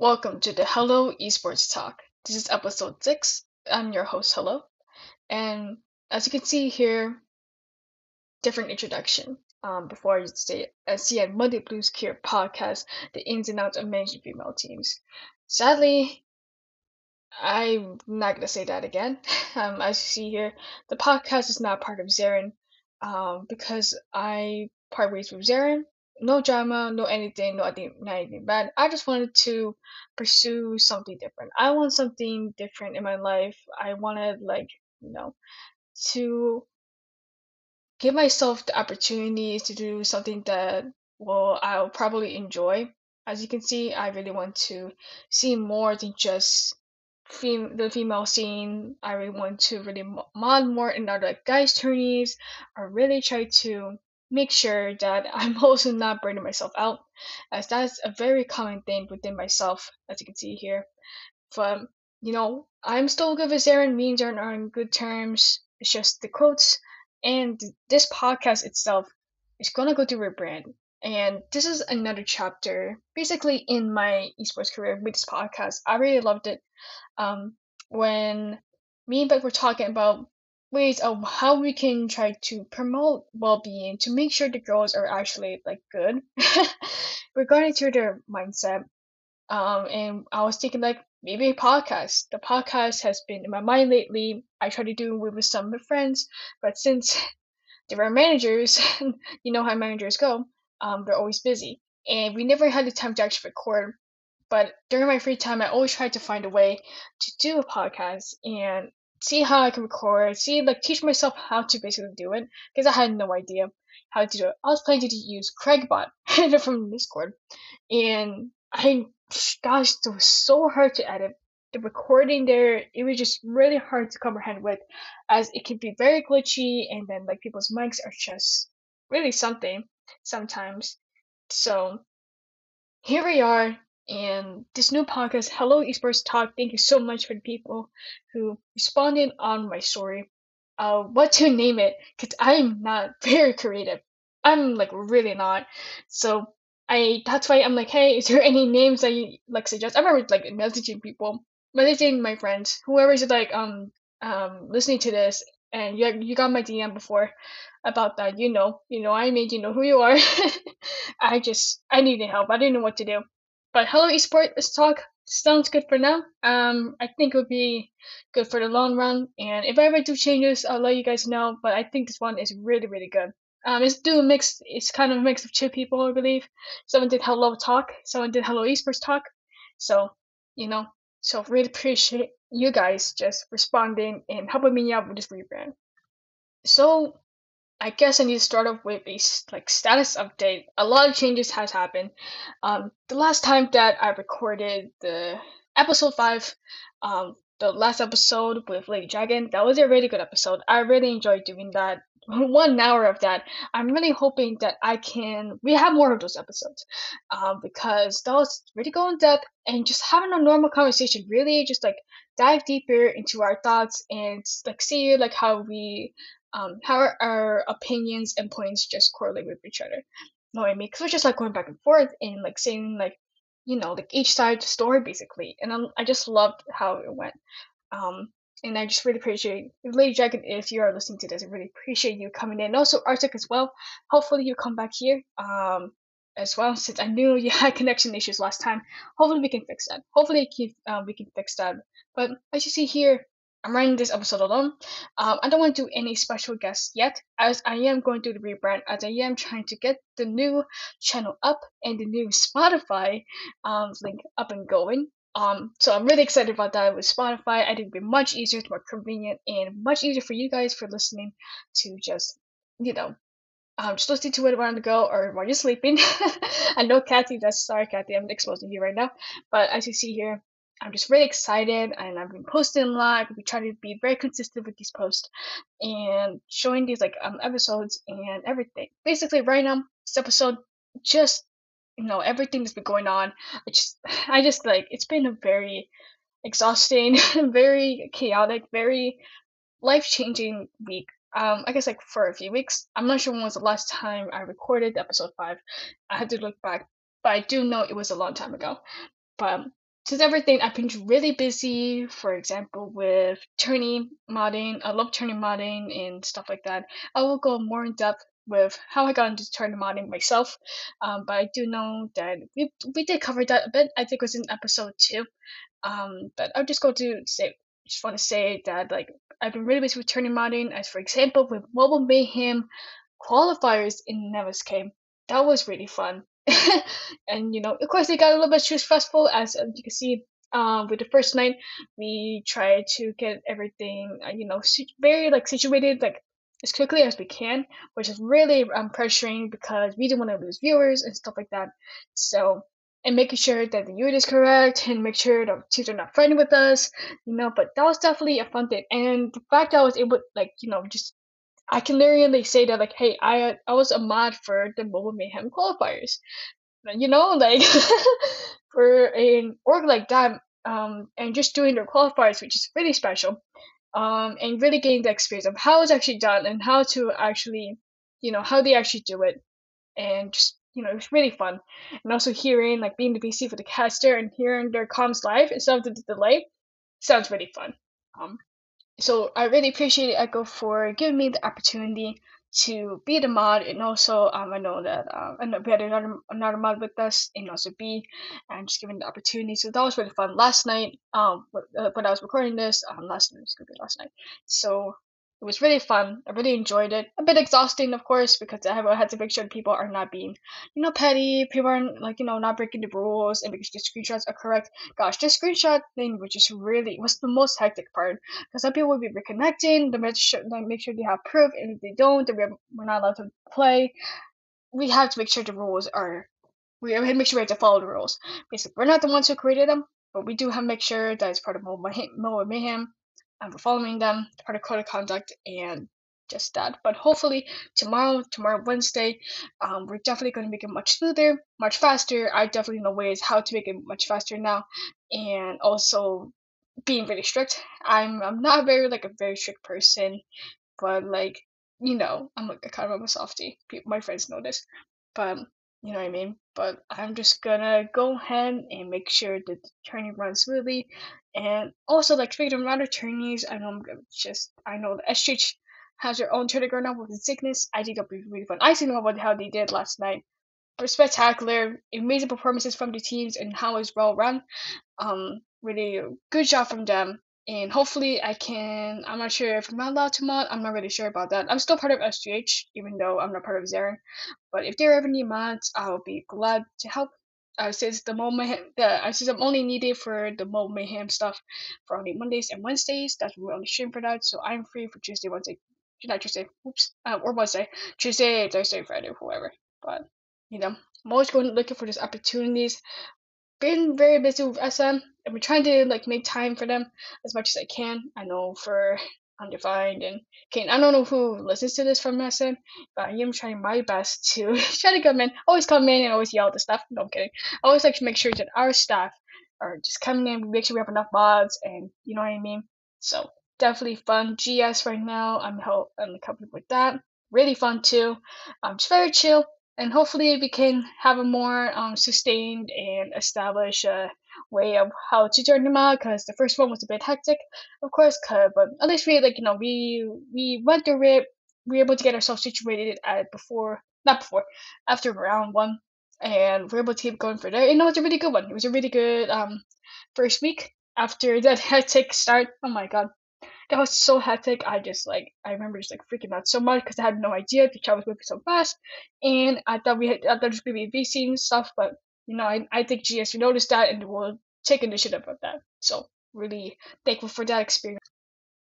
Welcome to the Hello Esports Talk. This is episode 6. I'm your host, Hello. And as you can see here, different introduction. Um, before I say, I see at Monday Blues Care podcast, the ins and outs of managing female teams. Sadly, I'm not going to say that again. Um, as you see here, the podcast is not part of Zarin um, because I part ways with Zarin no drama, no anything, no not anything bad. I just wanted to pursue something different. I want something different in my life. I wanted like you know to give myself the opportunity to do something that well I'll probably enjoy. As you can see, I really want to see more than just fem- the female scene. I really want to really mod more in other guys tourneys. I really try to make sure that I'm also not burning myself out, as that's a very common thing within myself, as you can see here. But you know, I'm still good with Aaron. Me and Aaron are on good terms. It's just the quotes and this podcast itself is gonna go through a rebrand. And this is another chapter, basically in my esports career with this podcast. I really loved it. Um, when me and Beck were talking about ways of how we can try to promote well-being to make sure the girls are actually like good. Regarding to their mindset um and i was thinking like maybe a podcast. The podcast has been in my mind lately. I try to do it with some of my friends but since there are managers you know how managers go um they're always busy. And we never had the time to actually record but during my free time i always try to find a way to do a podcast. And see how I can record, see like teach myself how to basically do it because I had no idea how to do it. I was planning to use Craigbot from Discord, and I gosh, it was so hard to edit. The recording there, it was just really hard to comprehend with, as it can be very glitchy, and then like people's mics are just really something sometimes. So here we are and this new podcast, Hello Esports Talk. Thank you so much for the people who responded on my story. Uh, what to name it? Cause I'm not very creative. I'm like really not. So I that's why I'm like, hey, is there any names that you like suggest? I remember like messaging people, messaging my friends, whoever's like um um listening to this, and you you got my DM before about that. You know, you know, I made you know who you are. I just I needed help. I didn't know what to do. But Hello Esports Talk sounds good for now. Um, I think it would be good for the long run. And if I ever do changes, I'll let you guys know. But I think this one is really, really good. Um, it's do a mix. It's kind of a mix of two people, I believe. Someone did Hello Talk. Someone did Hello Esports Talk. So, you know, so really appreciate you guys just responding and helping me out with this rebrand. So I guess I need to start off with a like status update. A lot of changes has happened. Um, the last time that I recorded the episode five, um, the last episode with Lady Dragon, that was a really good episode. I really enjoyed doing that. One hour of that. I'm really hoping that I can. We have more of those episodes, um, because that was really go in depth and just having a normal conversation. Really, just like dive deeper into our thoughts and like see like how we um, how are our opinions and points just correlate with each other. know what I mean? Because we're just like going back and forth and like saying like, you know, like each side of the story basically. And I'm, I just loved how it went. Um, and I just really appreciate Lady Dragon. If you are listening to this, I really appreciate you coming in. Also, Arctic as well. Hopefully, you come back here um, as well. Since I knew you had connection issues last time, hopefully we can fix that. Hopefully, can, uh, we can fix that. But as you see here, I'm writing this episode alone. Um, I don't want to do any special guests yet, as I am going through the rebrand, as I am trying to get the new channel up and the new Spotify um, link up and going. Um, so I'm really excited about that with Spotify. I think it'll be much easier, it's more convenient, and much easier for you guys for listening to just, you know, um, just listening to it on the go or while you're sleeping. I know Kathy, that's sorry, Kathy, I'm exposing you right now. But as you see here, I'm just really excited and I've been posting a lot. We try to be very consistent with these posts and showing these like um episodes and everything. Basically right now, this episode just you know, everything that's been going on. I just I just like it's been a very exhausting, very chaotic, very life changing week. Um, I guess like for a few weeks. I'm not sure when was the last time I recorded episode five. I had to look back, but I do know it was a long time ago. But since everything I've been really busy, for example, with tourney modding, I love tourney modding and stuff like that. I will go more in depth with how I got into tourney modding myself. Um, but I do know that we we did cover that a bit. I think it was in episode two. Um, but I'll just go to say just want to say that like I've been really busy with tourney modding. As for example, with Mobile Mayhem qualifiers in Nevis came. That was really fun. and you know, of course, they got a little bit too stressful. As you can see, um, with the first night, we tried to get everything, uh, you know, very like situated like as quickly as we can, which is really um, pressuring because we didn't want to lose viewers and stuff like that. So, and making sure that the unit is correct and make sure the teams are not fighting with us, you know. But that was definitely a fun thing, and the fact that I was able, like, you know, just I can literally say that like, hey, I I was a mod for the Mobile Mayhem qualifiers. You know, like for an org like that, um, and just doing their qualifiers, which is really special, um, and really getting the experience of how it's actually done and how to actually, you know, how they actually do it, and just you know, it was really fun. And also hearing like being the VC for the caster and hearing their comms live instead of the delay sounds really fun. Um, so I really appreciate Echo for giving me the opportunity to be the mod and also um, I know that um, and we had another another mod with us and also B and just giving the opportunity. So that was really fun last night um uh, when I was recording this um last night was gonna be last night. So it was really fun. I really enjoyed it. A bit exhausting, of course, because I had to make sure people are not being, you know, petty. People aren't like, you know, not breaking the rules, and because the screenshots are correct. Gosh, the screenshot thing was just really was the most hectic part because some people would be reconnecting. They make sure, they make sure they have proof, and if they don't, then we're, we're not allowed to play. We have to make sure the rules are. We have to make sure we have to follow the rules. Basically, we're not the ones who created them, but we do have to make sure that it's part of Mobile Mayhem um, following them, part of code of conduct, and just that. But hopefully tomorrow, tomorrow Wednesday, um, we're definitely going to make it much smoother, much faster. I definitely know ways how to make it much faster now, and also being really strict. I'm I'm not very like a very strict person, but like you know, I'm like a kind of a softie. People, my friends know this, but you know what I mean? But I'm just gonna go ahead and make sure that the training runs smoothly. And also, like, of other attorneys, I know I'm just, I know the SGH has their own going on with the sickness. I think that'll be really fun. I think about how they did last night. Spectacular, amazing performances from the teams and how it's well run. Um, really good job from them and hopefully I can. I'm not sure if I'm allowed to mod. I'm not really sure about that. I'm still part of SGH, even though I'm not part of Zaren. But if there are any mods, I'll be glad to help. Uh, since the moment the uh, since I'm only needed for the Mo Mayhem stuff for only Mondays and Wednesdays, that's when we only stream for that. So I'm free for Tuesday, Wednesday, not Tuesday, oops, uh, or Wednesday, Tuesday, Thursday, Friday, whoever. But you know, I'm always going looking for these opportunities been very busy with SM. Been trying to like make time for them as much as I can. I know for Undefined and Kane. I don't know who listens to this from SM, but I am trying my best to try to come in. Always come in and always yell the stuff. No, I'm kidding. I always like to make sure that our staff are just coming in, make sure we have enough mods, and you know what I mean. So definitely fun. GS right now. I'm help. I'm helping with that. Really fun too. Um, just very chill and hopefully we can have a more um, sustained and established uh, way of how to turn them out because the first one was a bit hectic of course but at least we like you know we we went through it. We were able to get ourselves situated at before not before after round one and we are able to keep going for there and it was a really good one. It was a really good um first week after that hectic start. Oh my god. That was so hectic. I just like I remember just like freaking out so much because I had no idea the child was moving so fast, and I thought we had I thought it was gonna be VC and stuff, but you know I I think GS noticed that and will take initiative of that. So really thankful for that experience.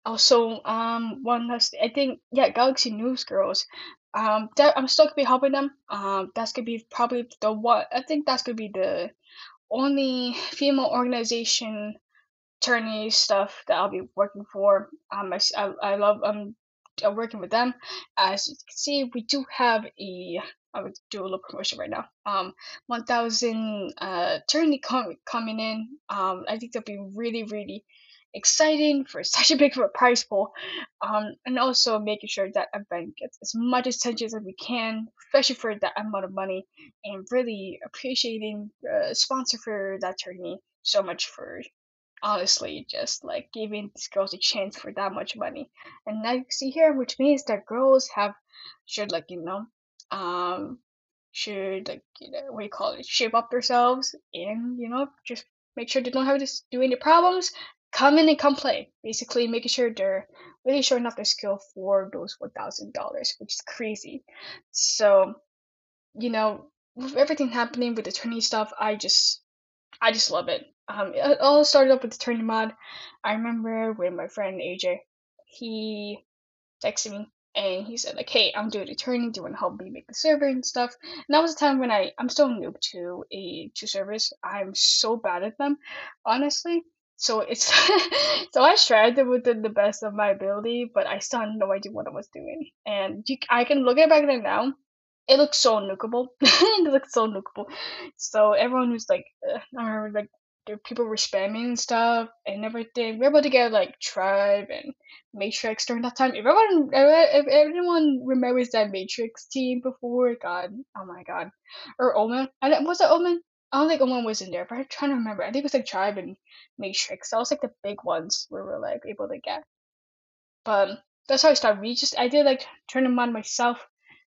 Also, um, one last I think yeah, Galaxy News Girls. Um, that I'm still gonna be helping them. Um, that's gonna be probably the what I think that's gonna be the only female organization attorney stuff that I'll be working for. Um, I, I, I love um working with them. As you can see, we do have a I would do a little promotion right now. Um, 1,000 uh attorney com- coming in. Um, I think that'll be really really exciting for such a big of a prize pool, um, and also making sure that event gets as much attention as we can, especially for that amount of money, and really appreciating the sponsor for that tourney so much for honestly just like giving these girls a chance for that much money. And now you see here, which means that girls have should like you know um should like you know what you call it shape up themselves and you know just make sure they don't have to do any problems. Come in and come play. Basically making sure they're really showing off their skill for those one thousand dollars which is crazy. So you know with everything happening with the tourney stuff i just i just love it. Um it all started up with the tourney mod. I remember when my friend aj he texted me and he said like, "Hey, I'm doing a tourney. Do you want to help me make the server and stuff?" And that was a time when I I'm still noob to a to servers. I'm so bad at them, honestly. So it's so I tried it within the best of my ability, but I still had no idea what I was doing. And you, I can look at it back then now. It looks so nukeable. it looks so nukeable. So everyone was like, I remember like there people were spamming and stuff and everything. We were able to get like Tribe and Matrix during that time. If everyone, if anyone remembers that Matrix team before, God, oh my God, or Omen, I was it Omen? I don't think Omen was in there, but I'm trying to remember. I think it was like Tribe and Matrix. That was like the big ones we were like able to get. But that's how I started. We just I did like turn them on myself,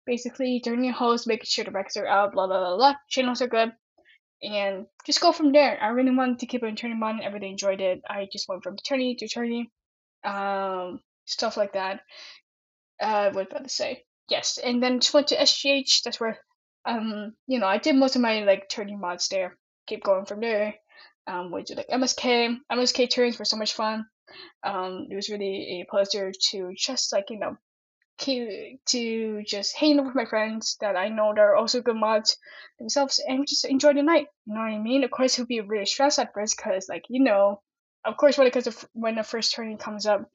basically turning your host, making sure the records are out, blah blah blah blah. Channels are good and just go from there. I really wanted to keep on turning on. I really enjoyed it. I just went from attorney to attorney, um, stuff like that. Uh, what about to say? Yes, and then just went to SGH. That's where, um, you know, I did most of my like turning mods there. Keep going from there. Um, went to like MSK. MSK turns were so much fun. Um, it was really a pleasure to just like you know to just hang out with my friends that I know that are also good mods themselves and just enjoy the night. You know what I mean? Of course, he'll be really stressed at first because, like, you know, of course, when it comes to when the first turning comes up,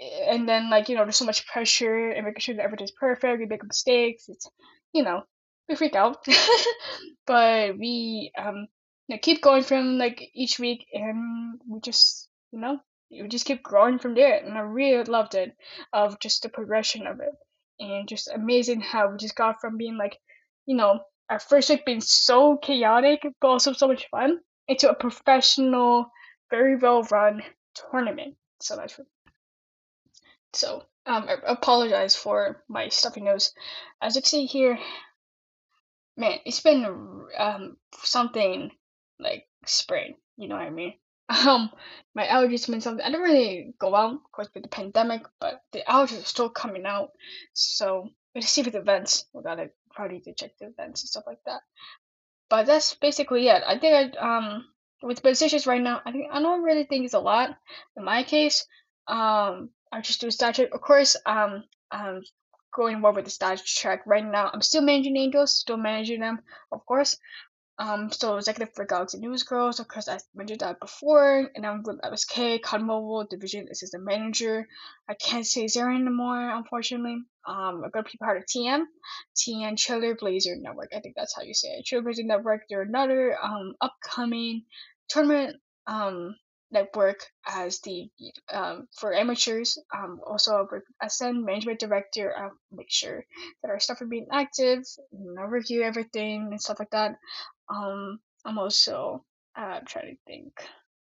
and then like you know, there's so much pressure and making sure that everything's perfect. We make mistakes. It's you know, we freak out, but we um you know, keep going from like each week, and we just you know you just keep growing from there. And i really loved it of just the progression of it. And just amazing how we just got from being like you know our first week being so chaotic but also so much fun into a professional very well run tournament. So that's so um i apologize for my stuffy nose. As you can see here man it's been um something like spring you know what i mean um, my allergies mean something. I don't really go out, of course, with the pandemic, but the allergies are still coming out. So we'll see with the events. We gotta probably to check the events and stuff like that. But that's basically it. I think I um with positions right now, I think I don't really think it's a lot. In my case, um, I just do statue. Of course, um, um, going more with the statue track right now. I'm still managing angels, still managing them, of course. Um, so executive for Galaxy News Girls, of course I mentioned that before, and I'm with MSK, COD Mobile, Division Assistant Manager. I can't say zero anymore, unfortunately. Um, I'm gonna be part of TM, TN Chiller Blazer Network. I think that's how you say it. Chiller Blazer Network. They're another um upcoming tournament um network as the um for amateurs. Um, also with SN Management Director. I make sure that our stuff are being active, you know, review everything and stuff like that. Um, I'm also uh trying to think.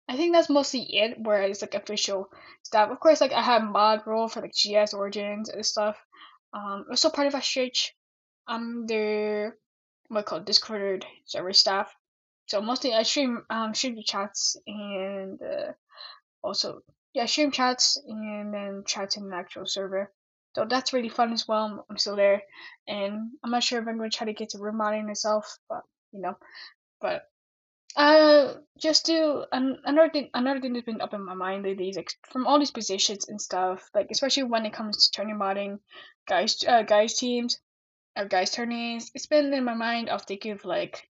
I think that's mostly it. Whereas like official stuff, of course, like I have mod role for like GS Origins and stuff. Um, also part of SGH. I'm the what called Discord server staff. So mostly I stream um stream the chats and uh, also yeah stream chats and then chats in the actual server. So that's really fun as well. I'm still there, and I'm not sure if I'm going to try to get to room modding myself, but you know. But uh, just to an, another thing, another thing that's been up in my mind lately is like from all these positions and stuff, like especially when it comes to tourney modding, guys, uh, guys teams, or guys tourneys. It's been in my mind of thinking of like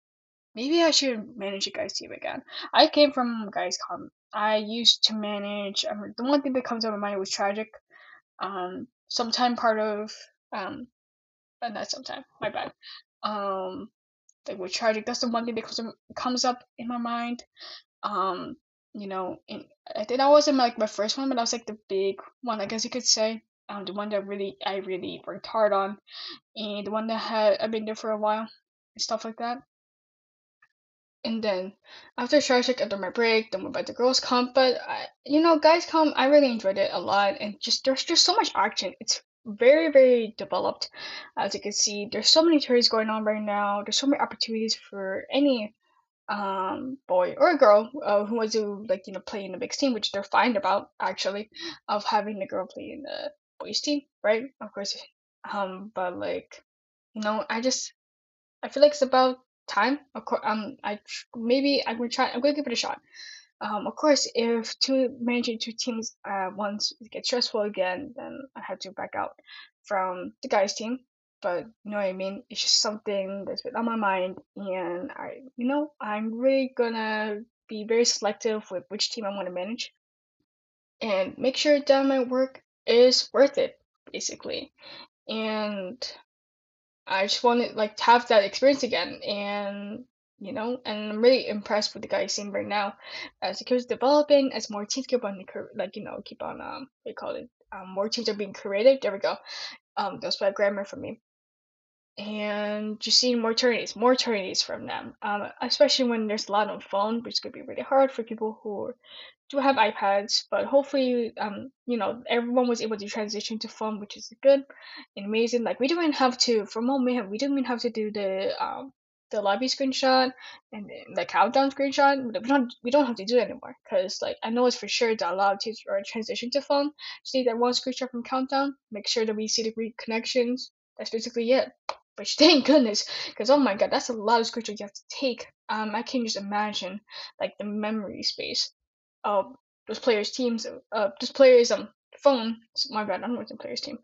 maybe I should manage a guys team again. I came from guys com. I used to manage. Um, the one thing that comes to my mind was tragic. Um, sometime part of um, but not sometime. My bad. Um, like with tragic. That's the one thing that comes comes up in my mind. Um, you know, in, I think that wasn't like my first one, but that was like the big one, I guess you could say. Um, the one that really I really worked hard on, and the one that had I've been there for a while and stuff like that. And then after Shark after my break, then we went to Girls Comp. But I, you know, Guys Comp, I really enjoyed it a lot, and just there's just so much action. It's very very developed, as you can see. There's so many tours going on right now. There's so many opportunities for any um boy or girl uh, who wants to like you know play in a mixed team, which they're fine about actually, of having the girl play in the boys team, right? Of course, um, but like you know, I just I feel like it's about time. Of course, um, I maybe I'm gonna try. I'm gonna give it a shot. Um, of course, if two managing two teams uh once get stressful again, then I have to back out from the guys team. But you know what I mean? It's just something that's been on my mind, and I, you know, I'm really gonna be very selective with which team I want to manage, and make sure that my work is worth it, basically. And I just wanted like to have that experience again, and you know, and I'm really impressed with the guys team right now as it keeps developing, as more teams keep on like you know keep on um you call it um more teams are being created. There we go. Um, that's bad grammar for me. And just seeing more tourneys, more tourneys from them, um, especially when there's a lot on phone, which could be really hard for people who do have iPads, but hopefully, um, you know, everyone was able to transition to phone, which is good and amazing. Like we even have to, for Mom Mayhem, we didn't even have to do the um the lobby screenshot and the countdown screenshot. We don't we don't have to do anymore because like I know it's for sure that a lot of teams are transitioning to phone. Just need that one screenshot from countdown. Make sure that we see the connections. That's basically it. But thank goodness, because oh my god, that's a lot of screenshots you have to take. Um, I can just imagine like the memory space of those players' teams, uh, those players' um phone. My bad, I'm not the players' team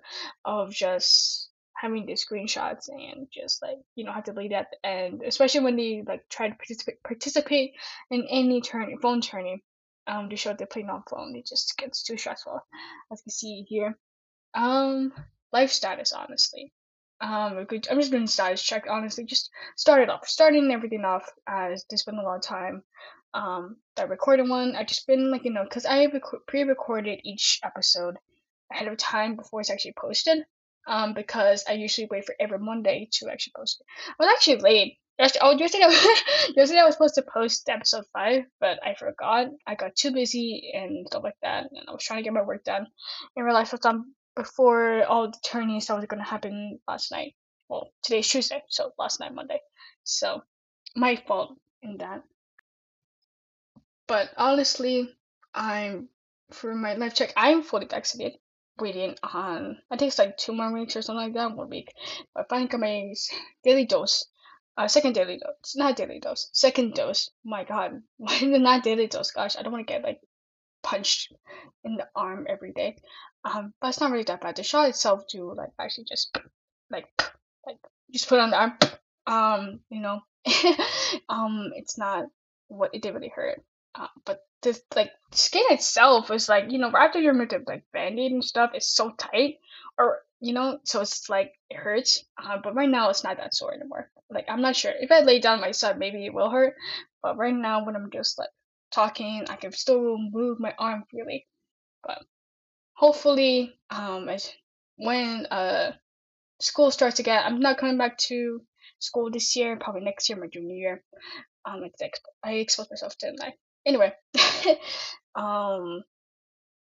of just having the screenshots and just like you know have to lead at the end, especially when they like try to participate participate in any turn phone turning. Um, to show they're playing on phone, it just gets too stressful, as you see here. Um, life status, honestly. Um, I'm just doing status check, honestly. Just started off, starting everything off as this been a long time. Um, that recorded one, I just been like you know, cause I rec- pre-recorded each episode ahead of time before it's actually posted. Um, because I usually wait for every Monday to actually post it. I was actually late. Yesterday, oh, yesterday, yesterday I was supposed to post episode five, but I forgot. I got too busy and stuff like that, and I was trying to get my work done, and realized what's on before all the tourneys that was going to happen last night. Well, today's Tuesday, so last night, Monday. So, my fault in that. But honestly, I'm for my life check. I'm fully vaccinated. Waiting on I think it's like two more weeks or something like that. One week. But finally my daily dose. Uh, second daily dose, not daily dose. Second dose. My God, why not daily dose? Gosh, I don't want to get like punched in the arm every day. Um, but it's not really that bad. The shot itself do like actually just like like just put on the arm. Um, you know, um, it's not what it did really hurt. Uh, but the like skin itself is like you know after you remove removed like band-aid and stuff it's so tight or you know so it's like it hurts uh, but right now it's not that sore anymore. Like i'm not sure. If i lay down my side maybe it will hurt but right now when i'm just like talking i can still move my arm freely. But hopefully um when uh school starts again i'm not coming back to school this year probably next year my junior year. Um i expose myself to like anyway um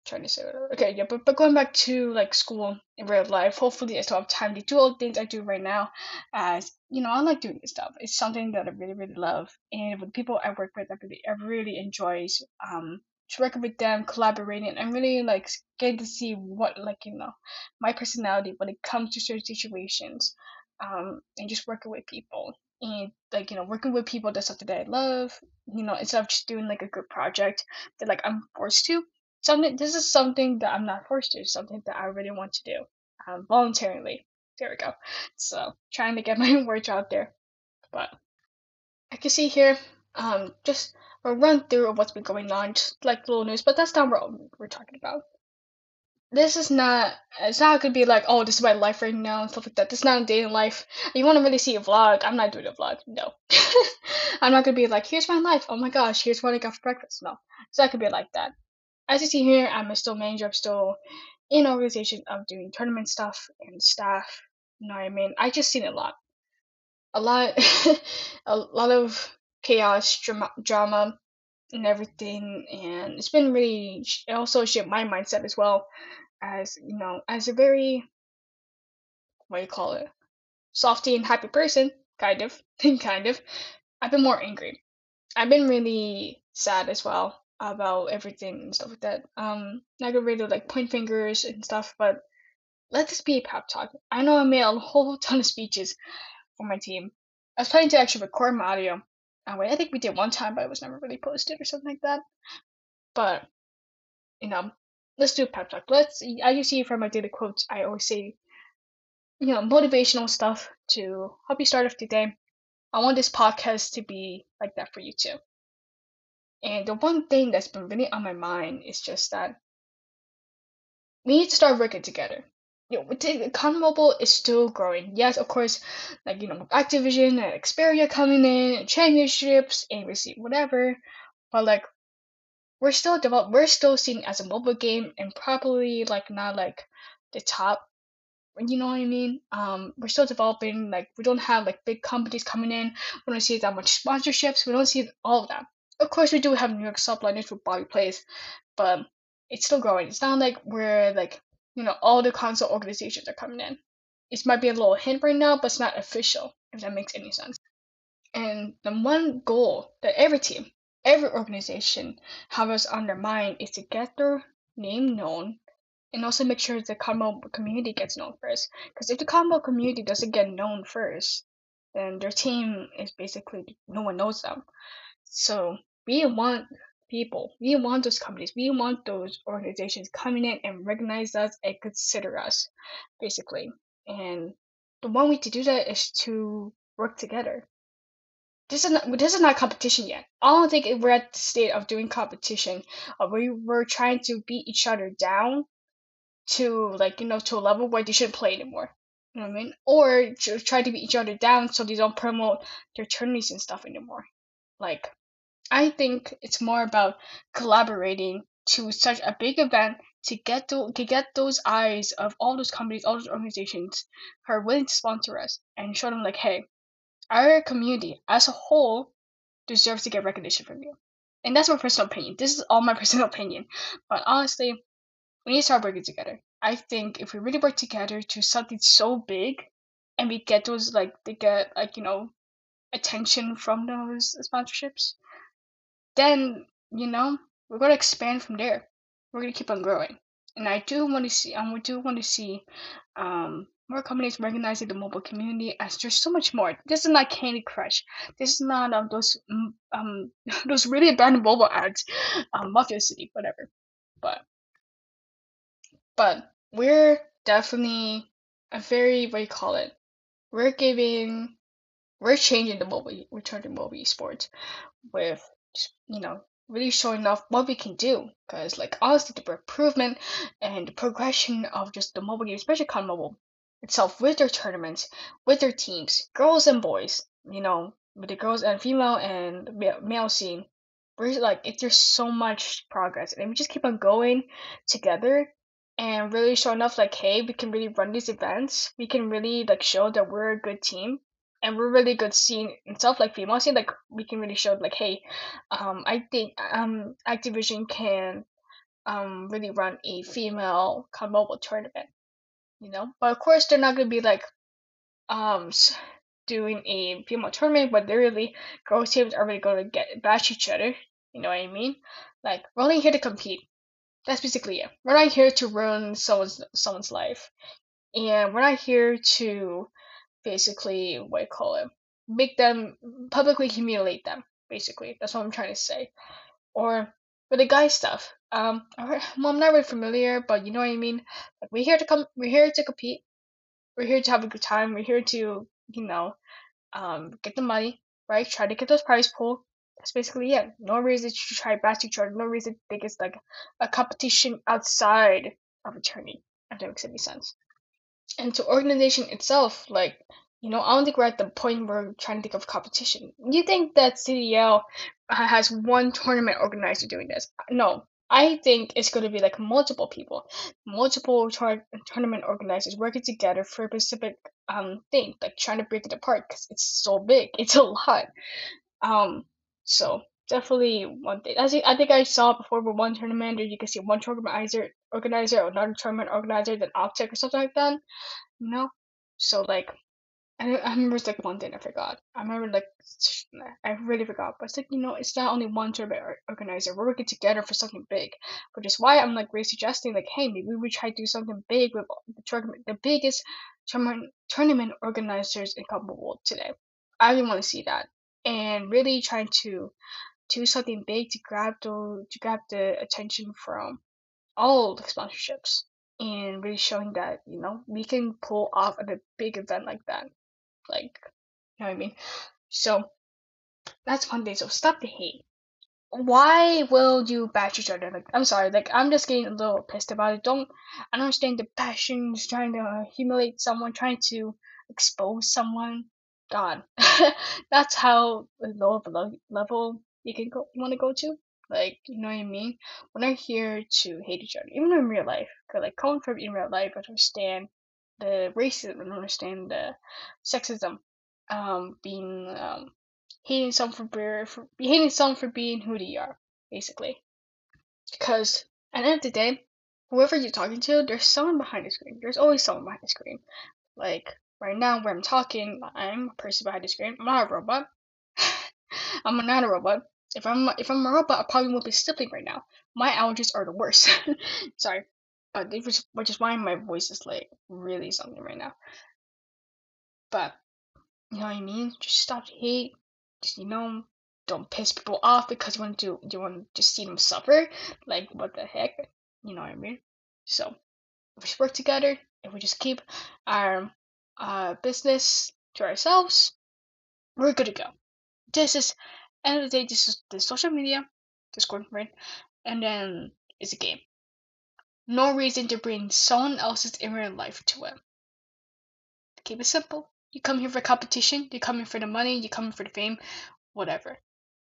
trying to say whatever. Okay, yeah, but, but going back to like school in real life, hopefully I still have time to do all the things I do right now. As you know, I like doing this stuff. It's something that I really, really love. And with people I work with, I really, I really enjoys um working with them, collaborating. I'm really like getting to see what like you know my personality when it comes to certain situations, um, and just working with people and like you know working with people that's something that I love. You know, instead of just doing like a group project that like I'm forced to something this is something that I'm not forced to, something that I really want to do um, voluntarily. There we go. So trying to get my words out there, but I can see here um just a run through of what's been going on, just like little news, but that's not what we're talking about. This is not it's not gonna be like oh this is my life right now and stuff like that. This is not a day in life. You want to really see a vlog? I'm not doing a vlog no. I'm not gonna be like here's my life. Oh my gosh here's what i got for breakfast. No it's not gonna be like that. As you see here i'm a still manager. I'm still in organization of doing tournament stuff and staff. You know what i mean? I just seen a lot. A lot a lot of chaos drama, drama and everything and it's been really it also shaped my mindset as well as you know as a very what do you call it softy and happy person kind of kind of. I've been more angry. I've been really sad as well about everything and stuff like that. Um not gonna really like point fingers and stuff but let this be a pep talk. I know i made a whole ton of speeches for my team. I was planning to actually record my audio I think we did one time, but it was never really posted or something like that. But you know, let's do a pep talk. Let's, as you see from my daily quotes, I always say, you know, motivational stuff to help you start off the day. I want this podcast to be like that for you too. And the one thing that's been really on my mind is just that we need to start working together. You know, COD Mobile is still growing. Yes, of course, like you know, Activision and Xperia coming in, championships, ABC, whatever. But like we're still develop we're still seen as a mobile game and probably like not like the top you know what I mean? Um, we're still developing. Like we don't have like big companies coming in. We don't see that much sponsorships. We don't see all of that. Of course, we do have New York subliners with Bobby Plays, but it's still growing. It's not like we're like you know all the console organizations are coming in. It might be a little hint right now, but it's not official. If that makes any sense. And the one goal that every team, every organization has on their mind is to get their name known and also make sure the combo community gets known first. Because if the combo community doesn't get known first, then their team is basically no one knows them. So we want people, we want those companies, we want those organizations coming in and recognize us and consider us, basically. And the one way to do that is to work together this is not this is not competition yet. I don't think we're at the state of doing competition. Uh, we we're trying to beat each other down to like you know to a level where they shouldn't play anymore. You know what I mean? Or try to beat each other down so they don't promote their tourneys and stuff anymore. Like, I think it's more about collaborating to such a big event to get to, to get those eyes of all those companies, all those organizations who are willing to sponsor us and show them like, hey, our community as a whole deserves to get recognition from you. And that's my personal opinion. This is all my personal opinion. But honestly, we need to start working together. I think if we really work together to something so big and we get those like they get like, you know, attention from those sponsorships, then, you know, we're gonna expand from there. We're gonna keep on growing. And I do want to see we do want to see um more companies recognizing the mobile community as there's so much more. This is not Candy Crush. This is not um those um those really bad mobile ads, um Mafia City, whatever. But but we're definitely a very what do you call it? We're giving we're changing the mobile we're changing mobile esports with you know really showing off what we can do because like honestly the improvement and the progression of just the mobile game especially COD mobile itself with their tournaments, with their teams, girls and boys, you know, with the girls and female and male scene. We're like, it, there's so much progress, and we just keep on going together and really showing off, like, hey, we can really run these events. We can really like show that we're a good team, and we're really good scene itself, like female scene. Like, we can really show, like, hey, um, I think um Activision can um really run a female mobile tournament you know. But of course, they're not gonna be like um doing a female tournament, but they're really girls teams are really gonna get bash each other. You know what I mean? Like we're only here to compete. That's basically it. We're not here to ruin someone's someone's life, and we're not here to basically what I call it, make them publicly humiliate them. Basically, that's what I'm trying to say. Or with the guy stuff. Um, well, I'm not really familiar, but you know what I mean. Like we're here to come, we're here to compete. We're here to have a good time. We're here to, you know, um, get the money, right? Try to get those prize pool. That's basically it. No reason to try to bash each other. No reason to think it's like a competition outside of a attorney. If that makes any sense. And to organization itself, like you know, I don't think we're at the point where we're trying to think of competition. You think that CDL has one tournament organizer doing this? No, I think it's going to be like multiple people, multiple tour- tournament organizers working together for a specific um thing, like trying to break it apart because it's so big, it's a lot. Um, so definitely one thing. As I think I saw before with one tournament, or you can see one tournament organizer, organizer, or another tournament organizer, than Optic or something like that. You know, so like I, I remember it's like one thing I forgot. I remember like I really forgot, but it's like you know it's not only one tournament organizer. We're working together for something big, which is why I'm like really suggesting like hey maybe we try to do something big with the tournament, the biggest tournament tournament organizers in COD World today. I really want to see that and really trying to do something big to grab the to grab the attention from all the sponsorships and really showing that you know we can pull off a big event like that like, you know what I mean? So that's one thing. So stop the hate. Why will you bash each other? Like, I'm sorry. Like, I'm just getting a little pissed about it. Don't I don't understand the passion, just trying to humiliate someone, trying to expose someone. God, that's how low of a level you can go. You want to go to? Like, you know what I mean? We're not here to hate each other, even in real life. Cause like coming from in real life, I understand the racism and understand the sexism, um, being um, hating someone for, for hating someone for being who they are, basically. Because at the end of the day, whoever you're talking to, there's someone behind the screen. There's always someone behind the screen. Like right now, where I'm talking, I'm a person behind the screen. I'm not a robot. I'm not a robot. If I'm if I'm a robot, I probably won't be sleeping right now. My allergies are the worst. Sorry. But which, which is why my voice is like really something right now. But you know what I mean? Just stop hate. Just you know, don't piss people off because you want to you want to just see them suffer. Like what the heck? You know what I mean? So if we work together, if we just keep our uh, business to ourselves, we're good to go. This is end of the day. This is the social media, Discord, right? And then it's a game no reason to bring someone else's inner life to it. Keep it simple. You come here for competition, you come here for the money, you come here for the fame, whatever.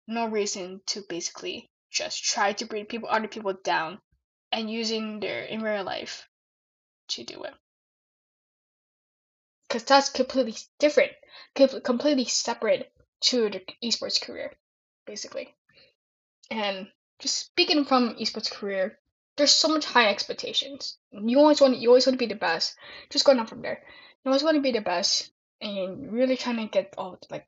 No reason to basically just try to bring people other people down and using their inner life to do it. Because that's completely different, completely separate to the esports career, basically. And just speaking from esports career, there's so much high expectations. You always want you always want to be the best. Just going on from there. You always want to be the best and really trying to get all like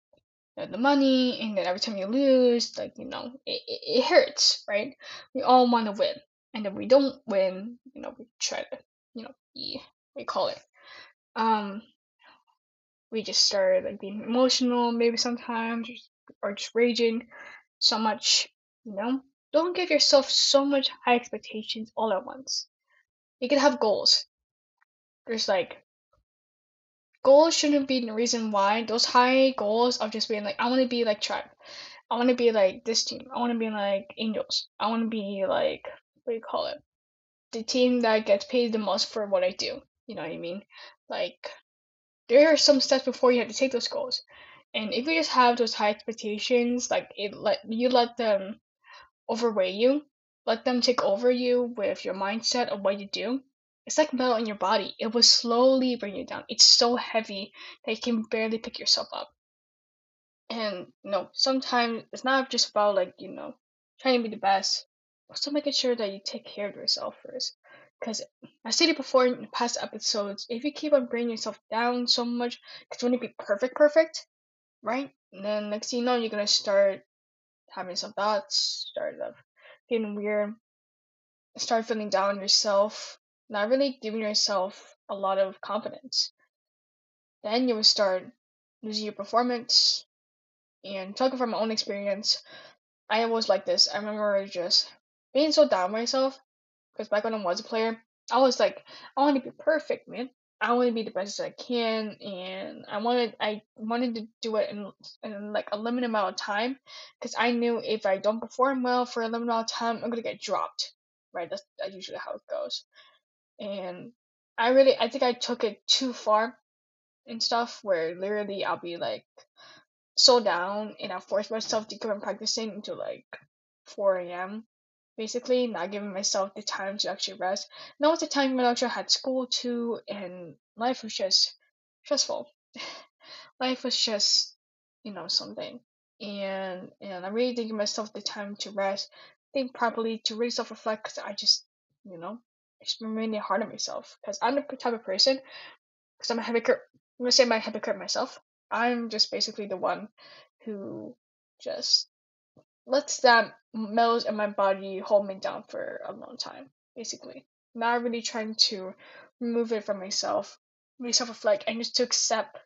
the money and then every time you lose, like you know, it, it, it hurts, right? We all want to win. And if we don't win, you know, we try to, you know, we call it. Um we just start like being emotional maybe sometimes or just raging so much, you know? Don't give yourself so much high expectations all at once. You can have goals. There's like goals shouldn't be the reason why those high goals of just being like I want to be like tribe. I want to be like this team. I want to be like angels. I want to be like what do you call it? The team that gets paid the most for what I do. You know what I mean? Like there are some steps before you have to take those goals. And if you just have those high expectations, like it let you let them overweigh you, let them take over you with your mindset of what you do, it's like metal in your body. It will slowly bring you down. It's so heavy that you can barely pick yourself up. And you know, sometimes it's not just about like, you know, trying to be the best. Also making sure that you take care of yourself first. Because I stated before in past episodes, if you keep on bringing yourself down so much, because you want to be perfect, perfect, right? And then next thing you know, you're gonna start having some thoughts, start of feeling weird, start feeling down yourself, not really giving yourself a lot of confidence. Then you will start losing your performance. And talking from my own experience, I was like this. I remember just being so down myself because back when I was a player, I was like, I want to be perfect, man. I want to be the best I can, and I wanted I wanted to do it in, in like a limited amount of time, because I knew if I don't perform well for a limited amount of time, I'm gonna get dropped. Right, that's, that's usually how it goes. and I really I think I took it too far and stuff where literally I'll be like so down and I force myself to keep on practicing until like 4 a.m. Basically, not giving myself the time to actually rest. Now at the time when I actually had school too, and life was just stressful. life was just, you know, something. And and I really didn't give myself the time to rest, think properly, to really self reflect. Cause I just, you know, it's been really hard on myself. Cause I'm the type of person. Cause I'm a hypocrite. I'm gonna say I'm a hypocrite myself. I'm just basically the one who just lets that mellows in my body hold me down for a long time, basically. Not really trying to remove it from myself, really self reflect, and just to accept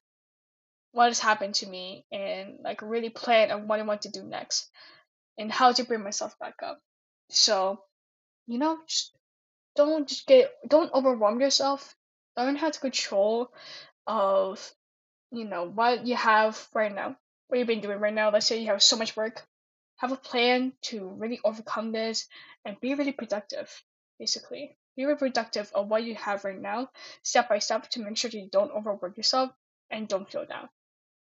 what has happened to me and like really plan on what I want to do next and how to bring myself back up. So, you know, just don't just get don't overwhelm yourself. Learn how to control of you know what you have right now, what you've been doing right now. Let's say you have so much work, have a plan to really overcome this and be really productive. Basically, be really productive of what you have right now, step by step, to make sure that you don't overwork yourself and don't feel down.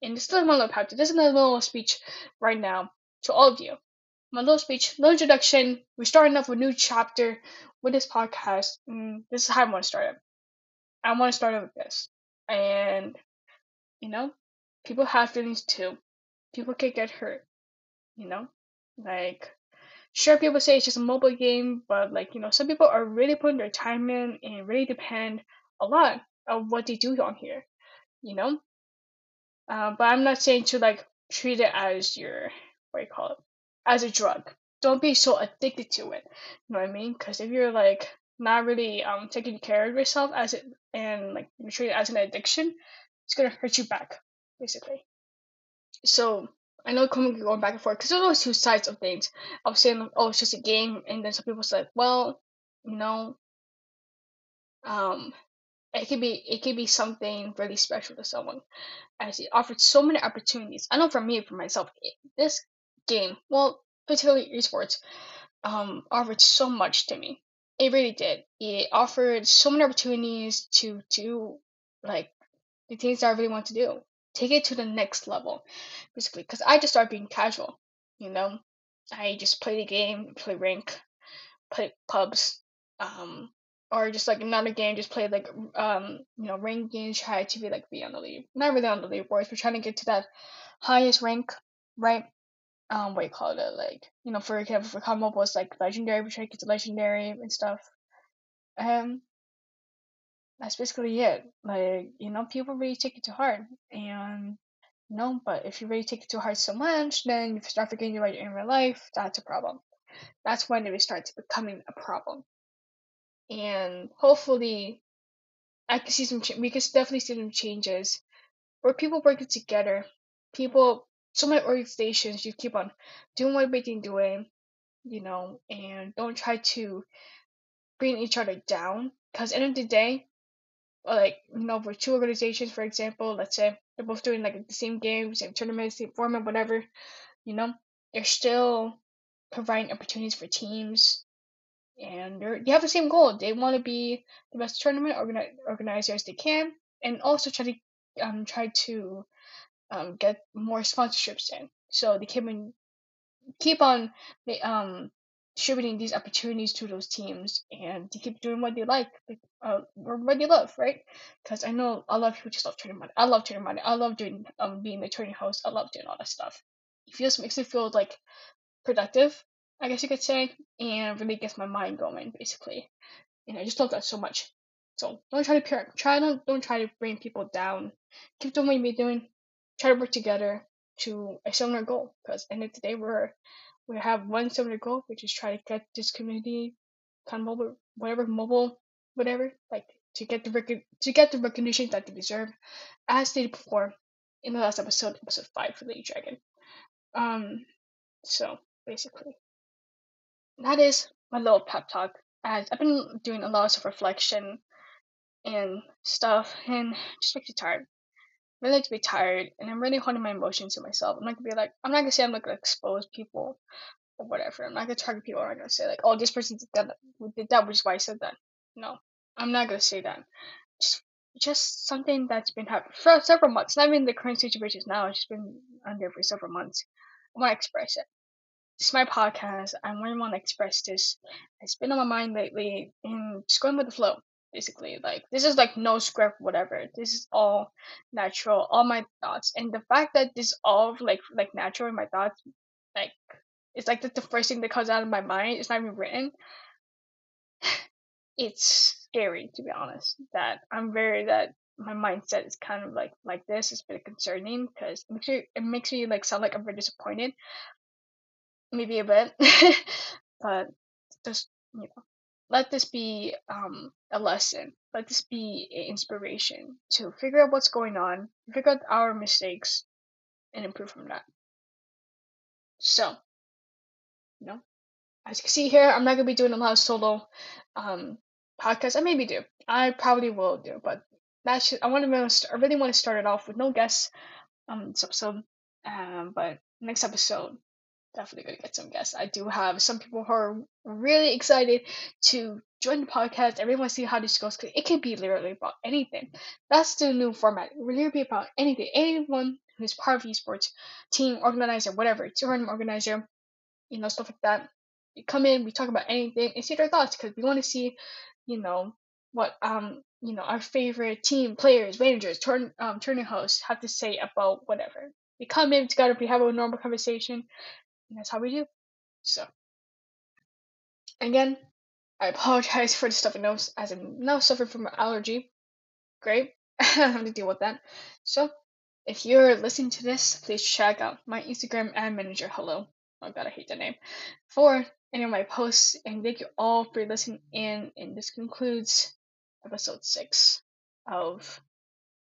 And this is my little pep. This is my little speech right now to all of you. My little speech, little introduction. We're starting off a new chapter with this podcast. This is how I want to start it. I want to start it with this. And, you know, people have feelings too. People can get hurt, you know? Like, sure, people say it's just a mobile game, but, like, you know, some people are really putting their time in and really depend a lot of what they do on here, you know? Uh, but I'm not saying to like treat it as your what do you call it as a drug. Don't be so addicted to it. You know what I mean? Because if you're like not really um taking care of yourself as it and like you treat it as an addiction, it's gonna hurt you back basically. So I know coming going back and forth because there's always two sides of things. I was saying, oh, it's just a game, and then some people said, well, you know, um, it could be it could be something really special to someone. As it offered so many opportunities. I know for me for myself this game well particularly esports um offered so much to me. It really did. It offered so many opportunities to do like the things that i really want to do take it to the next level basically because i just started being casual you know i just play the game play rank play pubs um or just like another game, just play like um you know rank games, try to be like be on the lead, not really on the leaderboards, but trying to get to that highest rank, right? Um, what you call it, like you know, for example, for Mobile, it's like legendary, we try to get to legendary and stuff. Um, that's basically it. Like you know, people really take it to heart, and you know, but if you really take it to heart so much, then you start forgetting about your right in life, that's a problem. That's when it starts becoming a problem and hopefully I can see some we can definitely see some changes where people working together, people so many organizations you keep on doing what they've been doing, you know, and don't try to bring each other down. Because end of the day, like you know, for two organizations, for example, let's say they're both doing like the same game, same tournament, same format, whatever, you know, they're still providing opportunities for teams and they have the same goal. They want to be the best tournament organi- organizer as they can, and also try to um try to um get more sponsorships in. So they can keep on um distributing these opportunities to those teams, and to keep doing what they like, uh, or what they love, right? Because I know a lot of people just love tourney modding. I love tourney modding. I love doing um being the tourney host. I love doing all that stuff. It feels makes me feel like productive I guess you could say, and really gets my mind going, basically. And I just love that so much. So don't try to peer, try don't don't try to bring people down. Keep doing what you're doing. Try to work together to a similar goal. Because end of the day, we're we have one similar goal, which is try to get this community, kind of mobile, whatever mobile, whatever, like to get the rec- to get the recognition that they deserve, as stated before in the last episode, episode five for Lady Dragon. Um, so basically that is my little pep talk. As I've been doing a lot of reflection and stuff, and just makes me tired. Really like to be tired, and I'm really holding my emotions to myself. I'm not gonna be like, I'm not gonna say I'm not gonna expose people or whatever. I'm not gonna target people. I'm not gonna say like, oh, this person did that, did that, which is why I said that. No, I'm not gonna say that. Just just something that's been happening for several months. Not even the current situation now. It's just been under for several months. I want to express it. Is my podcast. I really want to express this. It's been on my mind lately, and just going with the flow. Basically, like this is like no script, whatever. This is all natural, all my thoughts, and the fact that this all like like natural in my thoughts, like it's like the, the first thing that comes out of my mind. It's not even written. It's scary to be honest. That I'm very that my mindset is kind of like like this. It's concerning because it makes me it makes me like sound like I'm very disappointed. Maybe a bit, but just you know, let this be um a lesson. Let this be an inspiration to figure out what's going on, figure out our mistakes, and improve from that. So, you know, as you can see here, I'm not gonna be doing a lot of solo um podcasts. I maybe do. I probably will do, but that should. I want to. Most I really want to start it off with no guests um this episode. Um, but next episode, definitely gonna get some guests. I do have some people who are really excited to join the podcast. Everyone to see how this goes. Cause it can be literally about anything. That's the new format. It really be about anything. Anyone who's part of esports, team organizer, whatever, tournament organizer, you know, stuff like that. You come in, we talk about anything, and see their thoughts because we want to see, you know, what um you know our favorite team players, managers, turn um turning hosts have to say about whatever. We come in together, we have a normal conversation, and that's how we do. So again, I apologize for the stuffy nose as I'm now suffering from an allergy. Great. I have to deal with that. So if you're listening to this, please check out my Instagram and manager hello. Oh god, I hate that name. For any of my posts, and thank you all for listening in. And this concludes episode six of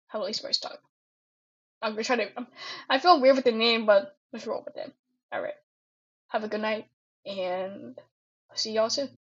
Hello Esports Talk. I'm gonna try to. Um, I feel weird with the name, but let's roll with it. All right. Have a good night, and see y'all soon.